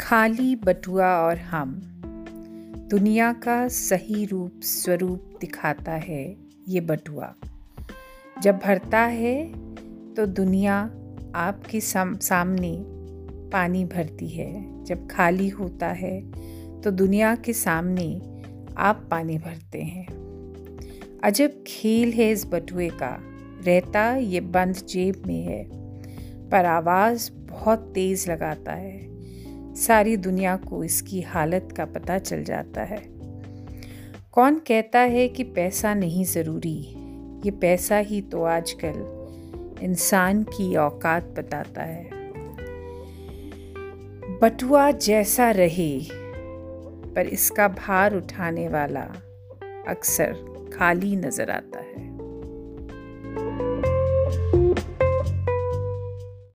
खाली बटुआ और हम। दुनिया का सही रूप स्वरूप दिखाता है ये बटुआ। जब भरता है तो दुनिया आपके साम, सामने पानी भरती है। जब खाली होता है तो दुनिया के सामने आप पानी भरते हैं। अजब खेल है इस बटुए का। रहता ये बंद जेब में है पर आवाज़ बहुत तेज़ लगाता है। सारी दुनिया को इसकी हालत का पता चल जाता है। कौन कहता है कि पैसा नहीं ज़रूरी? ये पैसा ही तो आजकल इंसान की औकात बताता है। बटुआ जैसा रहे, पर इसका भार उठाने वाला अक्सर खाली नज़र आता है।